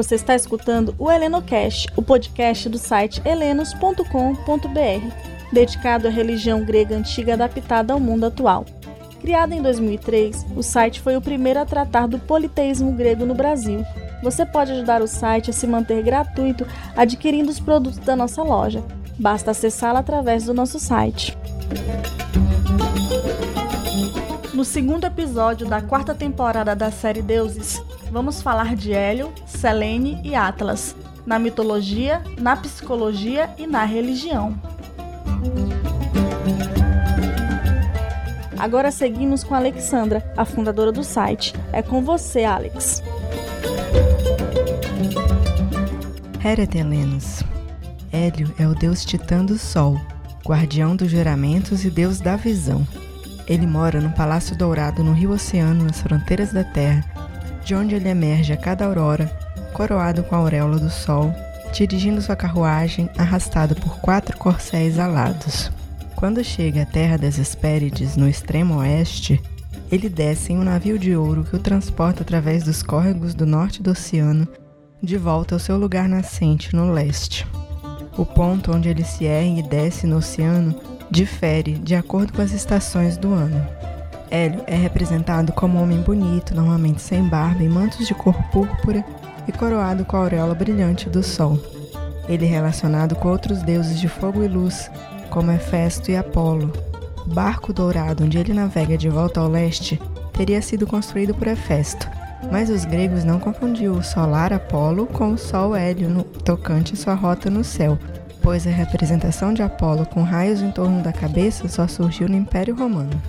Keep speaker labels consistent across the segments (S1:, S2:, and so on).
S1: Você está escutando o HelenoCast, o podcast do site helenos.com.br, dedicado à religião grega antiga adaptada ao mundo atual. Criado em 2003, o site foi o primeiro a tratar do politeísmo grego no Brasil. Você pode ajudar o site a se manter gratuito adquirindo os produtos da nossa loja. Basta acessá-la através do nosso site. No segundo episódio da quarta temporada da série Deuses, vamos falar de Hélio, Selene e Atlas, na mitologia, na psicologia e na religião. Agora seguimos com a Alexandra, a fundadora do site. É com você, Alex.
S2: Heretelenos. Hélio é o deus titã do sol, guardião dos juramentos e deus da visão. Ele mora num palácio dourado no rio Oceano, nas fronteiras da Terra, de onde ele emerge a cada aurora, coroado com a auréola do sol, dirigindo sua carruagem arrastado por quatro corcéis alados. Quando chega à Terra das Hespérides, no extremo oeste, ele desce em um navio de ouro que o transporta através dos córregos do norte do oceano de volta ao seu lugar nascente no leste. O ponto onde ele se ergue e desce no oceano difere de acordo com as estações do ano. Hélio é representado como um homem bonito, normalmente sem barba, em mantos de cor púrpura e coroado com a auréola brilhante do sol. Ele é relacionado com outros deuses de fogo e luz, como Hefesto e Apolo. O barco dourado onde ele navega de volta ao leste teria sido construído por Hefesto, mas os gregos não confundiam o solar Apolo com o sol Hélio no tocante sua rota no céu, pois a representação de Apolo com raios em torno da cabeça só surgiu no Império Romano.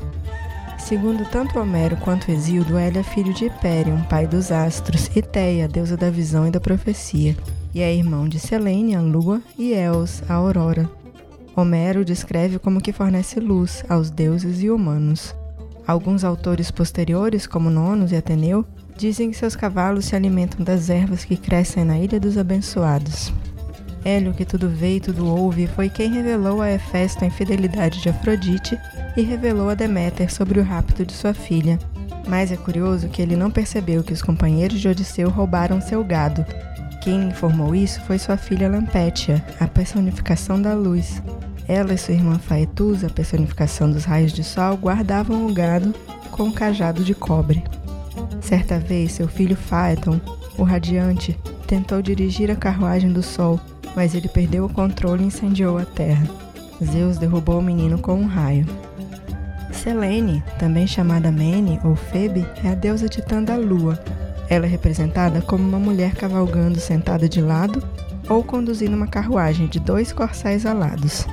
S2: Segundo tanto Homero quanto Hesíodo, Hélio é filho de Hipérion, pai dos astros, e Teia, deusa da visão e da profecia, e é irmão de Selene, a lua, e Eos, a aurora. Homero descreve como que fornece luz aos deuses e humanos. Alguns autores posteriores, como Nonos e Ateneu, dizem que seus cavalos se alimentam das ervas que crescem na Ilha dos Abençoados. Hélio, que tudo vê e tudo ouve, foi quem revelou a Hefesto a infidelidade de Afrodite e revelou a Deméter sobre o rapto de sua filha. Mas é curioso que ele não percebeu que os companheiros de Odisseu roubaram seu gado. Quem informou isso foi sua filha Lampétia, a personificação da luz. Ela e sua irmã Faetusa, a personificação dos raios de sol, guardavam o gado com um cajado de cobre. Certa vez, seu filho Phaeton, o radiante, tentou dirigir a carruagem do sol mas ele perdeu o controle e incendiou a terra. Zeus derrubou o menino com um raio. Selene, também chamada Mene ou Febe, é a deusa titã da lua. Ela é representada como uma mulher cavalgando sentada de lado ou conduzindo uma carruagem de dois corcéis alados.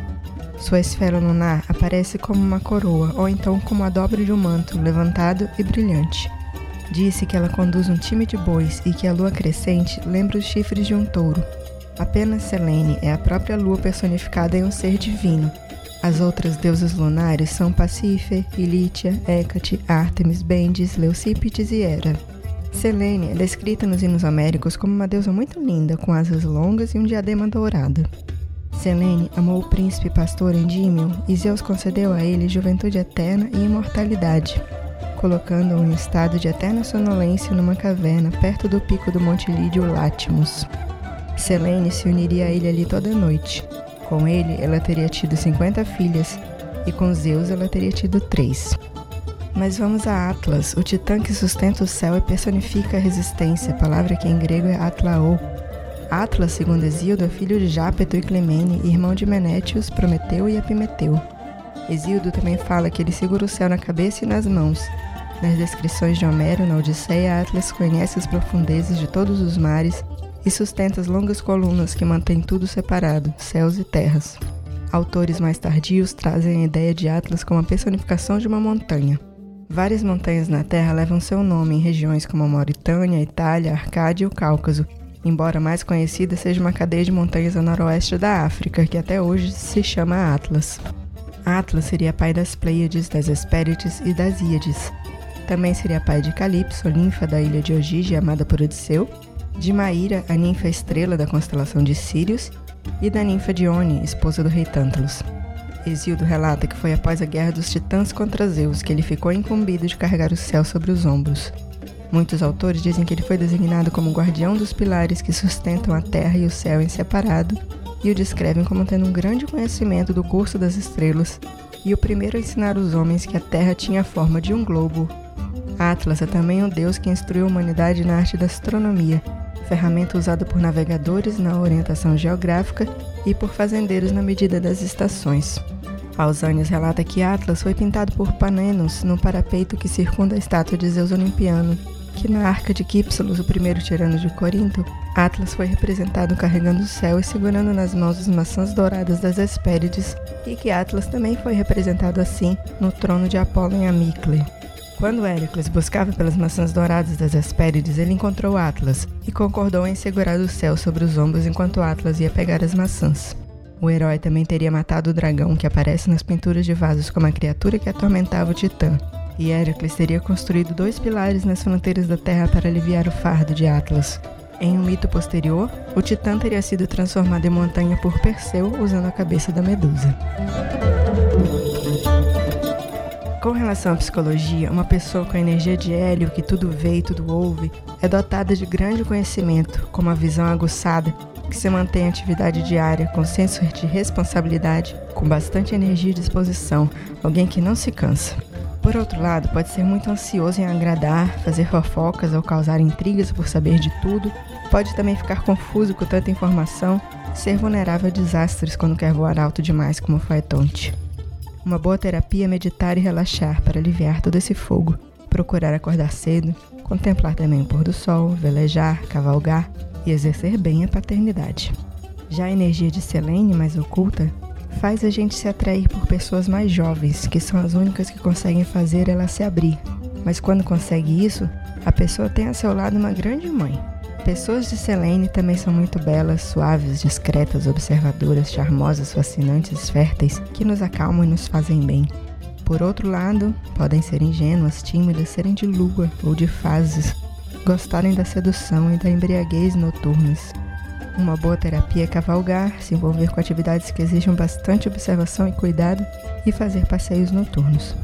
S2: Sua esfera lunar aparece como uma coroa ou então como a dobra de um manto levantado e brilhante. Disse que ela conduz um time de bois e que a lua crescente lembra os chifres de um touro. Apenas Selene é a própria lua personificada em um ser divino. As outras deusas lunares são Pacífe, Ilítia, Hécate, Ártemis, Bendis, Leucípides e Hera. Selene é descrita nos hinos homéricos como uma deusa muito linda, com asas longas e um diadema dourado. Selene amou o príncipe pastor Endímio e Zeus concedeu a ele juventude eterna e imortalidade, colocando-o em estado de eterna sonolência numa caverna perto do pico do Monte Lídio Látimos. Selene se uniria a ele ali toda noite. Com ele, ela teria tido 50 filhas, e com Zeus ela teria tido três. Mas vamos a Atlas, o titã que sustenta o céu e personifica a resistência, palavra que em grego é Atlaô. Atlas, segundo Hesíodo, é filho de Jápeto e Clemene, irmão de Menétios, Prometeu e Epimeteu. Hesíodo também fala que ele segura o céu na cabeça e nas mãos. Nas descrições de Homero, na Odisseia, Atlas conhece as profundezas de todos os mares e sustenta as longas colunas que mantêm tudo separado, céus e terras. Autores mais tardios trazem a ideia de Atlas como a personificação de uma montanha. Várias montanhas na Terra levam seu nome em regiões como a Mauritânia, Itália, Arcádia e o Cáucaso, embora a mais conhecida seja uma cadeia de montanhas a noroeste da África, que até hoje se chama Atlas. Atlas seria pai das Pleiades, das Hespérides e das Íades. Também seria pai de Calipso, ninfa da ilha de Ogige, amada por Odisseu, de Maíra, a ninfa estrela da constelação de Sírios, e da ninfa Dione, esposa do rei Tântalos. Hesíodo relata que foi após a guerra dos titãs contra Zeus que ele ficou incumbido de carregar o céu sobre os ombros. Muitos autores dizem que ele foi designado como guardião dos pilares que sustentam a terra e o céu em separado, e o descrevem como tendo um grande conhecimento do curso das estrelas, e o primeiro a ensinar os homens que a terra tinha a forma de um globo. Atlas é também o deus que instruiu a humanidade na arte da astronomia, ferramenta usada por navegadores na orientação geográfica e por fazendeiros na medida das estações. Pausanias relata que Atlas foi pintado por Panenos no parapeito que circunda a estátua de Zeus Olimpiano, que na arca de Quípsulos, o primeiro tirano de Corinto, Atlas foi representado carregando o céu e segurando nas mãos as maçãs douradas das Hespérides, e que Atlas também foi representado assim no trono de Apolo em Amicle. Quando Hércules buscava pelas maçãs douradas das Hespérides, ele encontrou Atlas e concordou em segurar o céu sobre os ombros enquanto Atlas ia pegar as maçãs. O herói também teria matado o dragão que aparece nas pinturas de vasos como a criatura que atormentava o Titã. E Hércules teria construído dois pilares nas fronteiras da Terra para aliviar o fardo de Atlas. Em um mito posterior, o Titã teria sido transformado em montanha por Perseu usando a cabeça da Medusa. Com relação à psicologia, uma pessoa com a energia de Hélio, que tudo vê e tudo ouve, é dotada de grande conhecimento, com uma visão aguçada que se mantém em atividade diária, com senso de responsabilidade, com bastante energia e disposição, alguém que não se cansa. Por outro lado, pode ser muito ansioso em agradar, fazer fofocas ou causar intrigas por saber de tudo, pode também ficar confuso com tanta informação, ser vulnerável a desastres quando quer voar alto demais como o Faetonte. Uma boa terapia é meditar e relaxar para aliviar todo esse fogo, procurar acordar cedo, contemplar também o pôr do sol, velejar, cavalgar, e exercer bem a paternidade. Já a energia de Selene, mais oculta, faz a gente se atrair por pessoas mais jovens, que são as únicas que conseguem fazer ela se abrir. Mas quando consegue isso, a pessoa tem a seu lado uma grande mãe. Pessoas de Selene também são muito belas, suaves, discretas, observadoras, charmosas, fascinantes, férteis, que nos acalmam e nos fazem bem. Por outro lado, podem ser ingênuas, tímidas, serem de lua ou de fases, gostarem da sedução e da embriaguez noturnas. Uma boa terapia é cavalgar, se envolver com atividades que exijam bastante observação e cuidado e fazer passeios noturnos.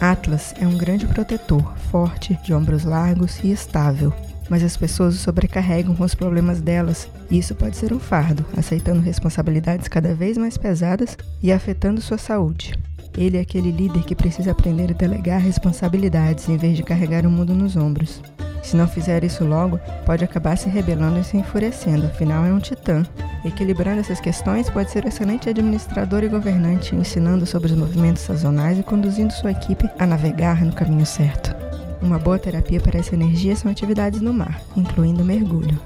S2: Atlas é um grande protetor, forte, de ombros largos e estável, mas as pessoas o sobrecarregam com os problemas delas, e isso pode ser um fardo, aceitando responsabilidades cada vez mais pesadas e afetando sua saúde. Ele é aquele líder que precisa aprender a delegar responsabilidades em vez de carregar o mundo nos ombros. Se não fizer isso logo, pode acabar se rebelando e se enfurecendo, afinal é um titã. Equilibrando essas questões, pode ser excelente administrador e governante, ensinando sobre os movimentos sazonais e conduzindo sua equipe a navegar no caminho certo. Uma boa terapia para essa energia são atividades no mar, incluindo mergulho.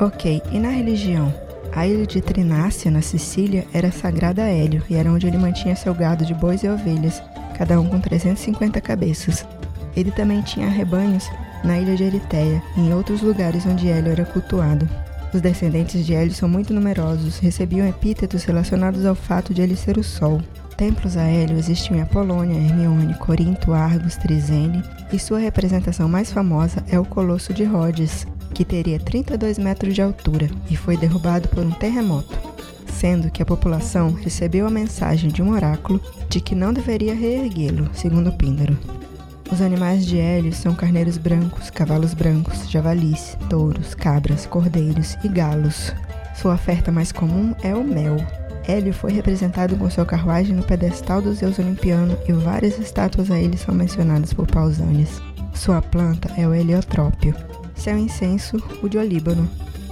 S2: Ok, e na religião? A ilha de Trinácia, na Sicília, era sagrada a Hélio e era onde ele mantinha seu gado de bois e ovelhas, cada um com 350 cabeças. Ele também tinha rebanhos na ilha de Eritéia e em outros lugares onde Hélio era cultuado. Os descendentes de Hélio são muito numerosos, recebiam epítetos relacionados ao fato de ele ser o Sol. Templos a Hélio existiam em Apolônia, Hermione, Corinto, Argos, Trizene, e sua representação mais famosa é o Colosso de Rhodes, que teria 32 metros de altura e foi derrubado por um terremoto sendo que a população recebeu a mensagem de um oráculo de que não deveria reerguê-lo, segundo Píndaro. Os animais de Hélio são carneiros brancos, cavalos brancos, javalis, touros, cabras, cordeiros e galos. Sua oferta mais comum é o mel. Hélio foi representado com sua carruagem no pedestal do Zeus Olimpiano e várias estátuas a ele são mencionadas por Pausanias. Sua planta é o heliotrópio. Seu incenso, o de olíbano.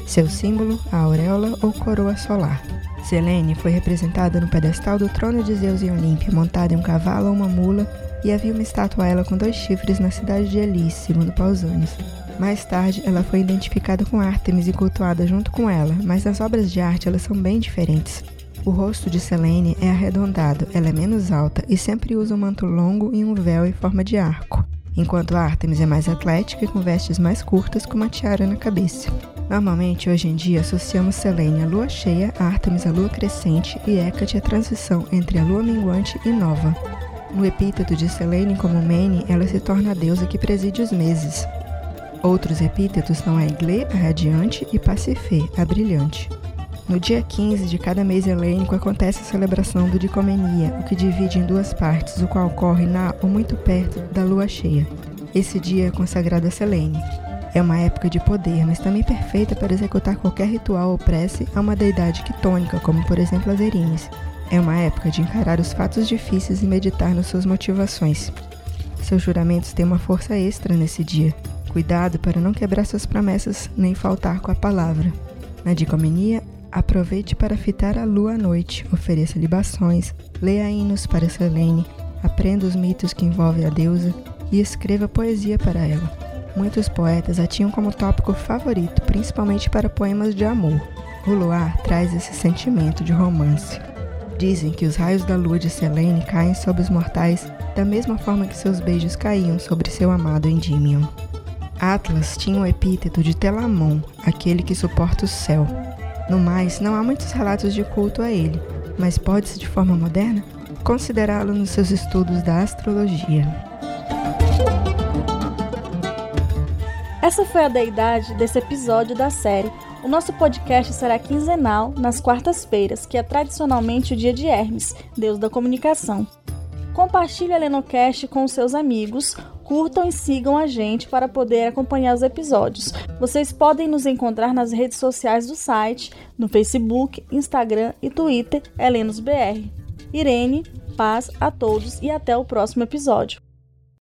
S2: Seu símbolo, a auréola ou coroa solar. Selene foi representada no pedestal do trono de Zeus em Olímpia, montada em um cavalo ou uma mula, e havia uma estátua a ela com dois chifres na cidade de Elis, segundo Pausanias. Mais tarde, ela foi identificada com Ártemis e cultuada junto com ela, mas nas obras de arte elas são bem diferentes. O rosto de Selene é arredondado, ela é menos alta e sempre usa um manto longo e um véu em forma de arco, enquanto Ártemis é mais atlética e com vestes mais curtas com uma tiara na cabeça. Normalmente, hoje em dia, associamos Selene à lua cheia, Artemis à lua crescente e Hecate à transição entre a lua minguante e nova. No epíteto de Selene como Mene, ela se torna a deusa que preside os meses. Outros epítetos são a Iglê, a radiante, e Pacifê, a brilhante. No dia 15 de cada mês helênico acontece a celebração do Dicomenia, o que divide em duas partes, o qual ocorre na ou muito perto da lua cheia. Esse dia é consagrado a Selene. É uma época de poder, mas também perfeita para executar qualquer ritual ou prece a uma deidade quitônica, como por exemplo as Erines. É uma época de encarar os fatos difíceis e meditar nas suas motivações. Seus juramentos têm uma força extra nesse dia. Cuidado para não quebrar suas promessas nem faltar com a palavra. Na dicomenia, aproveite para fitar a lua à noite, ofereça libações, leia hinos para Selene, aprenda os mitos que envolvem a deusa e escreva poesia para ela. Muitos poetas a tinham como tópico favorito, principalmente para poemas de amor. O luar traz esse sentimento de romance. Dizem que os raios da lua de Selene caem sobre os mortais da mesma forma que seus beijos caíam sobre seu amado Endymion. Atlas tinha o epíteto de Telamon, aquele que suporta o céu. No mais, não há muitos relatos de culto a ele, mas pode-se de forma moderna considerá-lo nos seus estudos da astrologia.
S1: Essa foi a deidade desse episódio da série o nosso podcast será quinzenal, nas quartas-feiras, que é tradicionalmente o dia de Hermes, deus da comunicação. Compartilhe a Lenocast com seus amigos, curtam e sigam a gente para poder acompanhar os episódios. Vocês podem nos encontrar nas redes sociais do site, no Facebook, Instagram e Twitter, HelenosBR. Irene, paz a todos e até o próximo episódio.